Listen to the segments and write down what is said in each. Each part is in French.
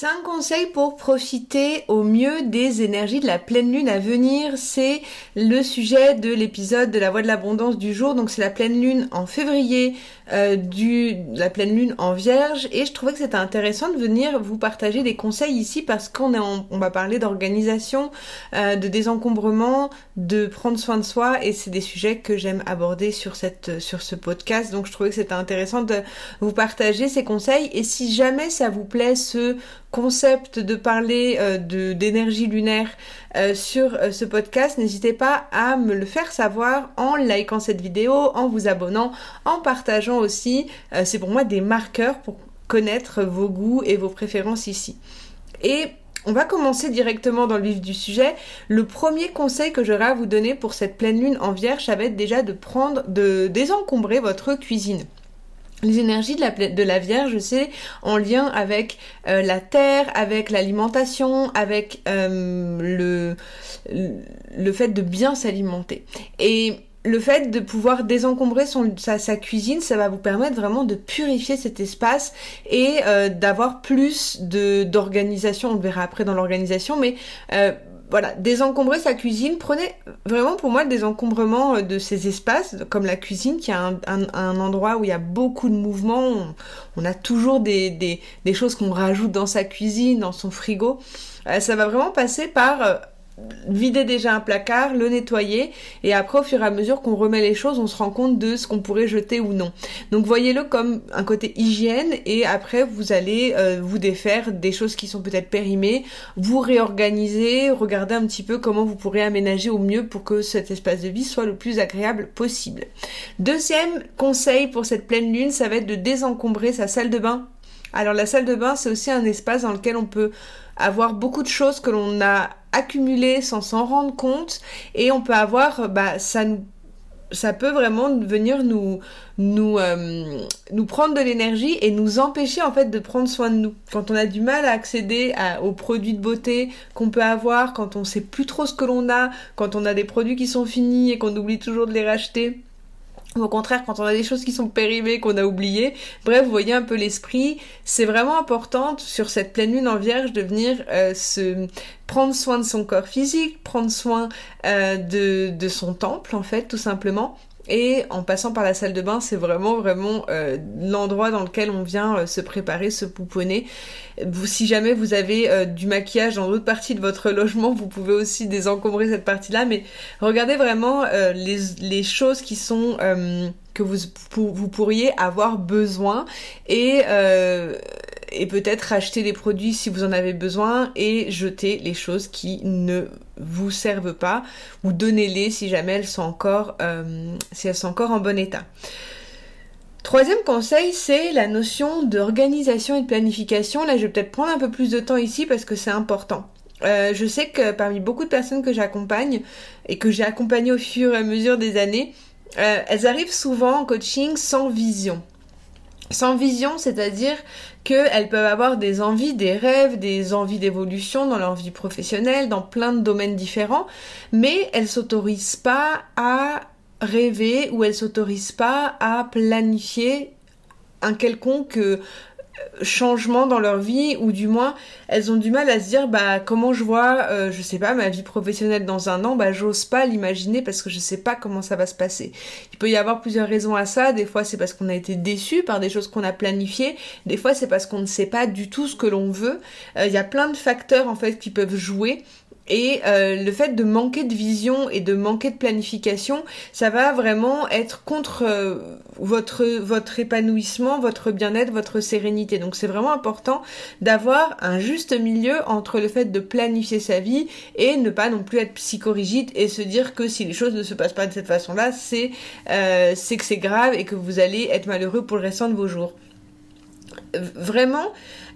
C'est un conseil pour profiter au mieux des énergies de la pleine lune à venir. C'est le sujet de l'épisode de la voie de l'abondance du jour. Donc c'est la pleine lune en février, euh, du, la pleine lune en vierge. Et je trouvais que c'était intéressant de venir vous partager des conseils ici parce qu'on est on va parler d'organisation, euh, de désencombrement, de prendre soin de soi. Et c'est des sujets que j'aime aborder sur cette, sur ce podcast. Donc je trouvais que c'était intéressant de vous partager ces conseils. Et si jamais ça vous plaît ce concept de parler euh, d'énergie lunaire euh, sur euh, ce podcast, n'hésitez pas à me le faire savoir en likant cette vidéo, en vous abonnant, en partageant aussi. c'est pour moi des marqueurs pour connaître vos goûts et vos préférences ici. Et on va commencer directement dans le vif du sujet. Le premier conseil que j'aurais à vous donner pour cette pleine lune en vierge, ça va être déjà de prendre, de désencombrer votre cuisine les énergies de la, de la Vierge, c'est en lien avec euh, la terre, avec l'alimentation, avec euh, le, le fait de bien s'alimenter. Et le fait de pouvoir désencombrer son, sa, cuisine, ça va vous permettre vraiment de purifier cet espace et euh, d'avoir plus d'organisation. On le verra après dans l'organisation, mais voilà, désencombrer sa cuisine. Prenez vraiment pour moi le désencombrement euh, de ces espaces, comme la cuisine, qui est un, endroit où il y a beaucoup de mouvements. On, a toujours des, des, des choses qu'on rajoute dans sa cuisine, dans son frigo. Euh, ça va vraiment passer par euh, vider déjà un placard, le nettoyer, et après au fur et à mesure qu'on remet les choses, on se rend compte de ce qu'on pourrait jeter ou non. Donc voyez-le comme un côté hygiène, et après vous allez euh, vous défaire des choses qui sont peut-être périmées, vous réorganiser, regarder un petit peu comment vous pourrez aménager au mieux pour que cet espace de vie soit le plus agréable possible. Deuxième conseil pour cette pleine lune, ça va être de désencombrer sa salle de bain. Alors la salle de bain, c'est aussi un espace dans lequel on peut avoir beaucoup de choses que l'on a accumulées sans s'en rendre compte et on peut avoir bah ça nous ça peut vraiment venir nous nous euh, nous prendre de l'énergie et nous empêcher en fait de prendre soin de nous. Quand on a du mal à accéder aux produits de beauté qu'on peut avoir, quand on sait plus trop ce que l'on a, quand on a des produits qui sont finis et qu'on oublie toujours de les racheter, au contraire, quand on a des choses qui sont périmées, qu'on a oubliées, bref, vous voyez un peu l'esprit. C'est vraiment important sur cette pleine lune en vierge de venir euh, se prendre soin de son corps physique, prendre soin euh, de, de son temple en fait, tout simplement. Et en passant par la salle de bain, c'est vraiment vraiment euh, l'endroit dans lequel on vient euh, se préparer, se pouponner. Si jamais vous avez euh, du maquillage dans d'autres parties de votre logement, vous pouvez aussi désencombrer cette partie-là. Mais regardez vraiment les, les, choses qui sont que vous, vous pourriez avoir besoin et et peut-être acheter des produits si vous en avez besoin et jeter les choses qui ne vous servent pas ou donnez-les si jamais elles sont encore euh, si elles sont encore en bon état. Troisième conseil, c'est la notion d'organisation et de planification. Là, je vais peut-être prendre un peu plus de temps ici parce que c'est important. Euh, je sais que parmi beaucoup de personnes que j'accompagne et que j'ai accompagnées au fur et à mesure des années, euh, elles arrivent souvent en coaching sans vision. Sans vision, c'est-à-dire qu'elles peuvent avoir des envies, des rêves, des envies d'évolution dans leur vie professionnelle, dans plein de domaines différents, mais elles s'autorisent pas à rêver ou elles s'autorisent pas à planifier un quelconque changement dans leur vie ou du moins elles ont du mal à se dire bah comment je vois euh, je sais pas ma vie professionnelle dans un an bah j'ose pas l'imaginer parce que je sais pas comment ça va se passer. Il peut y avoir plusieurs raisons à ça. Des fois c'est parce qu'on a été déçu par des choses qu'on a planifiées. Des fois c'est parce qu'on ne sait pas du tout ce que l'on veut. Euh, il y a plein de facteurs en fait qui peuvent jouer et euh, le fait de manquer de vision et de manquer de planification, ça va vraiment être contre euh, votre votre épanouissement, votre bien-être, votre sérénité. Donc c'est vraiment important d'avoir un juste milieu entre le fait de planifier sa vie et ne pas non plus être psychorigide et se dire que si les choses ne se passent pas de cette façon-là, c'est euh, c'est que c'est grave et que vous allez être malheureux pour le restant de vos jours. Vraiment,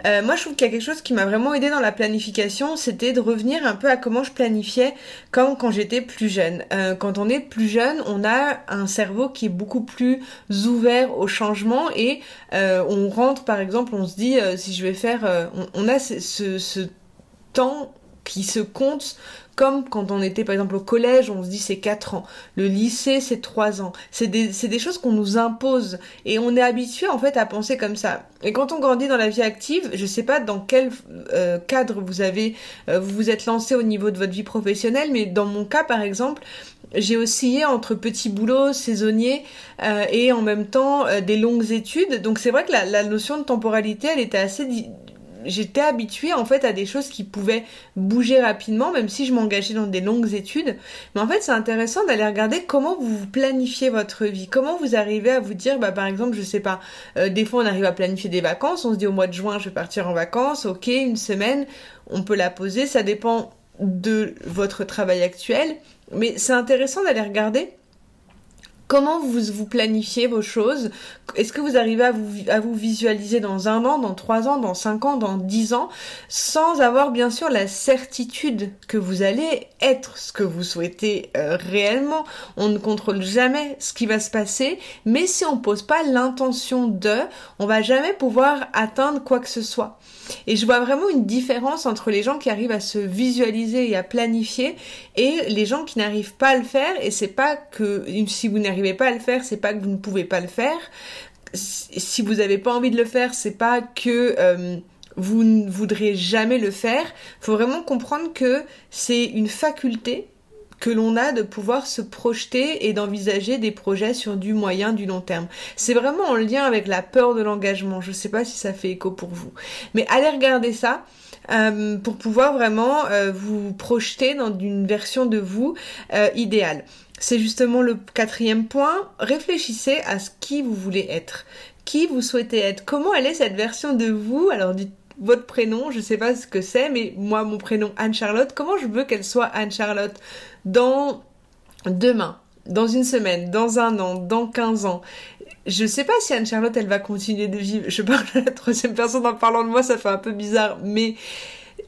euh, moi, je trouve qu'il y a quelque chose qui m'a vraiment aidé dans la planification, c'était de revenir un peu à comment je planifiais comme quand j'étais plus jeune. Euh, quand on est plus jeune, on a un cerveau qui est beaucoup plus ouvert au changement et euh, on rentre, par exemple, on se dit si je vais faire, on, a ce temps qui se compte comme quand on était par exemple au collège, on se dit c'est 4 ans. Le lycée, c'est 3 ans. C'est des, des choses qu'on nous impose et on est habitué en fait à penser comme ça. Et quand on grandit dans la vie active, je sais pas dans quel euh, cadre vous avez, euh, vous vous êtes lancé au niveau de votre vie professionnelle, mais dans mon cas par exemple, j'ai oscillé entre petits boulots saisonniers euh, et en même temps des longues études. Donc c'est vrai que la, la, notion de temporalité, elle était assez j'étais habituée en fait à des choses qui pouvaient bouger rapidement, même si je m'engageais dans des longues études. Mais en fait, c'est intéressant d'aller regarder comment vous planifiez votre vie, comment vous arrivez à vous dire, bah par exemple, je sais pas, euh, des fois on arrive à planifier des vacances, on se dit au mois de juin je vais partir en vacances, ok, une semaine, on peut la poser, ça dépend de votre travail actuel, mais c'est intéressant d'aller regarder Comment vous, vous planifiez vos choses? Est-ce que vous arrivez à vous, à vous visualiser dans un an, dans trois ans, dans cinq ans, dans dix ans, sans avoir bien sûr la certitude que vous allez être ce que vous souhaitez euh, réellement On ne contrôle jamais ce qui va se passer, mais si on pose pas l'intention de, on va jamais pouvoir atteindre quoi que ce soit. Et je vois vraiment une différence entre les gens qui arrivent à se visualiser et à planifier et les gens qui n'arrivent pas à le faire. Et c'est pas que si vous n'arrivez pas à le faire, c'est pas que vous ne pouvez pas le faire. Si vous n'avez pas envie de le faire, c'est pas que euh, vous ne voudrez jamais le faire. Faut vraiment comprendre que c'est une faculté que l'on a de pouvoir se projeter et d'envisager des projets sur du moyen, du long terme. C'est vraiment en lien avec la peur de l'engagement. Je sais pas si ça fait écho pour vous. Mais allez regarder ça. Euh, pour pouvoir vraiment euh, vous projeter dans une version de vous euh, idéale. C'est justement le quatrième point. Réfléchissez à ce qui vous voulez être. Qui vous souhaitez être Comment elle est cette version de vous? Alors dites votre prénom, je sais pas ce que c'est, mais moi, mon prénom Anne-Charlotte, comment je veux qu'elle soit Anne-Charlotte dans demain, dans une semaine, dans un an, dans 15 ans? Je sais pas si Anne-Charlotte, elle va continuer de vivre. Je parle à la troisième personne en parlant de moi, ça fait un peu bizarre, mais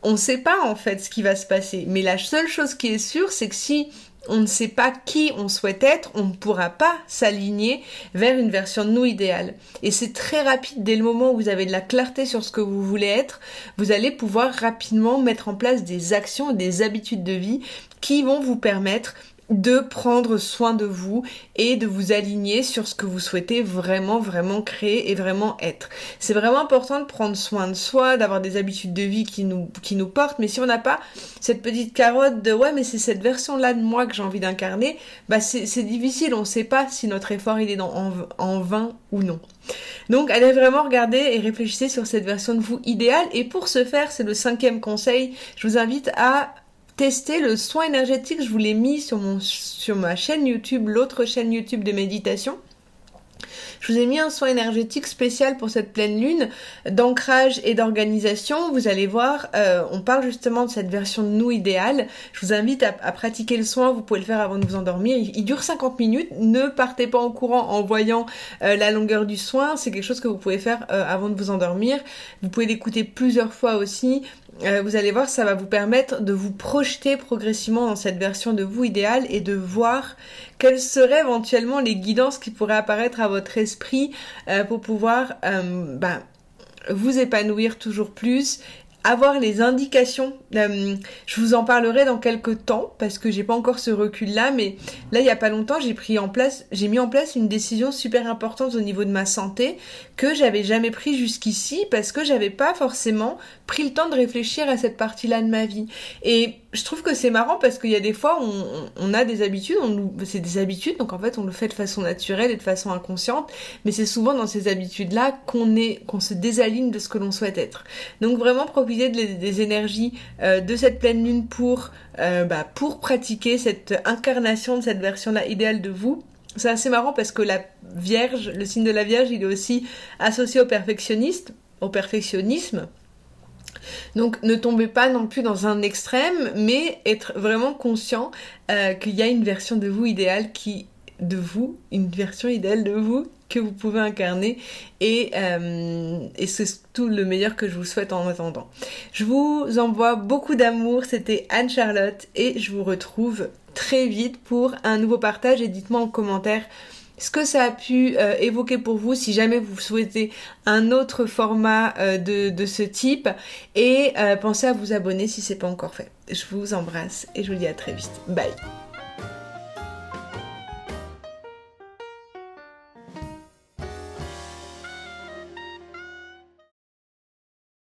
on sait pas en fait ce qui va se passer. Mais la seule chose qui est sûre, c'est que si on ne sait pas qui on souhaite être, on ne pourra pas s'aligner vers une version de nous idéale. Et c'est très rapide, dès le moment où vous avez de la clarté sur ce que vous voulez être, vous allez pouvoir rapidement mettre en place des actions des habitudes de vie qui vont vous permettre de prendre soin de vous et de vous aligner sur ce que vous souhaitez vraiment vraiment créer et vraiment être. C'est vraiment important de prendre soin de soi, d'avoir des habitudes de vie qui nous portent, mais si on n'a pas cette petite carotte de ouais mais c'est cette version là de moi que j'ai envie d'incarner, bah c'est difficile, on sait pas si notre effort il est en, en vain ou non. Donc allez vraiment regarder et réfléchissez sur cette version de vous idéale et pour ce faire, c'est le cinquième conseil, je vous invite à tester le soin énergétique. Je vous l'ai mis sur, mon, sur ma chaîne YouTube, l'autre chaîne YouTube de méditation. Je vous ai mis un soin énergétique spécial pour cette pleine lune, d'ancrage et d'organisation. Vous allez voir, euh, on parle justement de cette version de nous idéale. Je vous invite à, pratiquer le soin, vous pouvez le faire avant de vous endormir. Il, dure 50 minutes, ne partez pas en courant en voyant euh, la longueur du soin, c'est quelque chose que vous pouvez faire euh, avant de vous endormir. Vous pouvez l'écouter plusieurs fois aussi. Vous allez voir, ça va vous permettre de vous projeter progressivement dans cette version de vous idéale et de voir quelles seraient éventuellement les guidances qui pourraient apparaître à votre esprit euh, pour pouvoir euh, ben, vous épanouir toujours plus avoir les indications. Euh, je vous en parlerai dans quelques temps parce que j'ai pas encore ce recul là, mais là il y a pas longtemps j'ai pris en place, j'ai mis en place une décision super importante au niveau de ma santé que j'avais jamais pris jusqu'ici parce que j'avais pas forcément pris le temps de réfléchir à cette partie-là de ma vie. Et je trouve que c'est marrant parce qu'il y a des fois on, on a des habitudes, c'est des habitudes, donc en fait on le fait de façon naturelle et de façon inconsciente, mais c'est souvent dans ces habitudes-là qu'on est, qu'on se désaligne de ce que l'on souhaite être. Donc vraiment profiter des énergies euh, de cette pleine lune pour, euh, bah, pour pratiquer cette incarnation de cette version-là idéale de vous. C'est assez marrant parce que la Vierge, le signe de la Vierge, il est aussi associé au perfectionniste, au perfectionnisme. Donc ne tombez pas non plus dans un extrême, mais être vraiment conscient euh, qu'il y a une version de vous idéale qui de vous, une version idéale de vous que vous pouvez incarner et, euh, et c'est tout le meilleur que je vous souhaite en attendant. Je vous envoie beaucoup d'amour, c'était Anne-Charlotte et je vous retrouve très vite pour un nouveau partage et dites-moi en commentaire ce que ça a pu euh, évoquer pour vous si jamais vous souhaitez un autre format euh, de, de, ce type et pensez à vous abonner si c'est pas encore fait. Je vous embrasse et je vous dis à très vite. Bye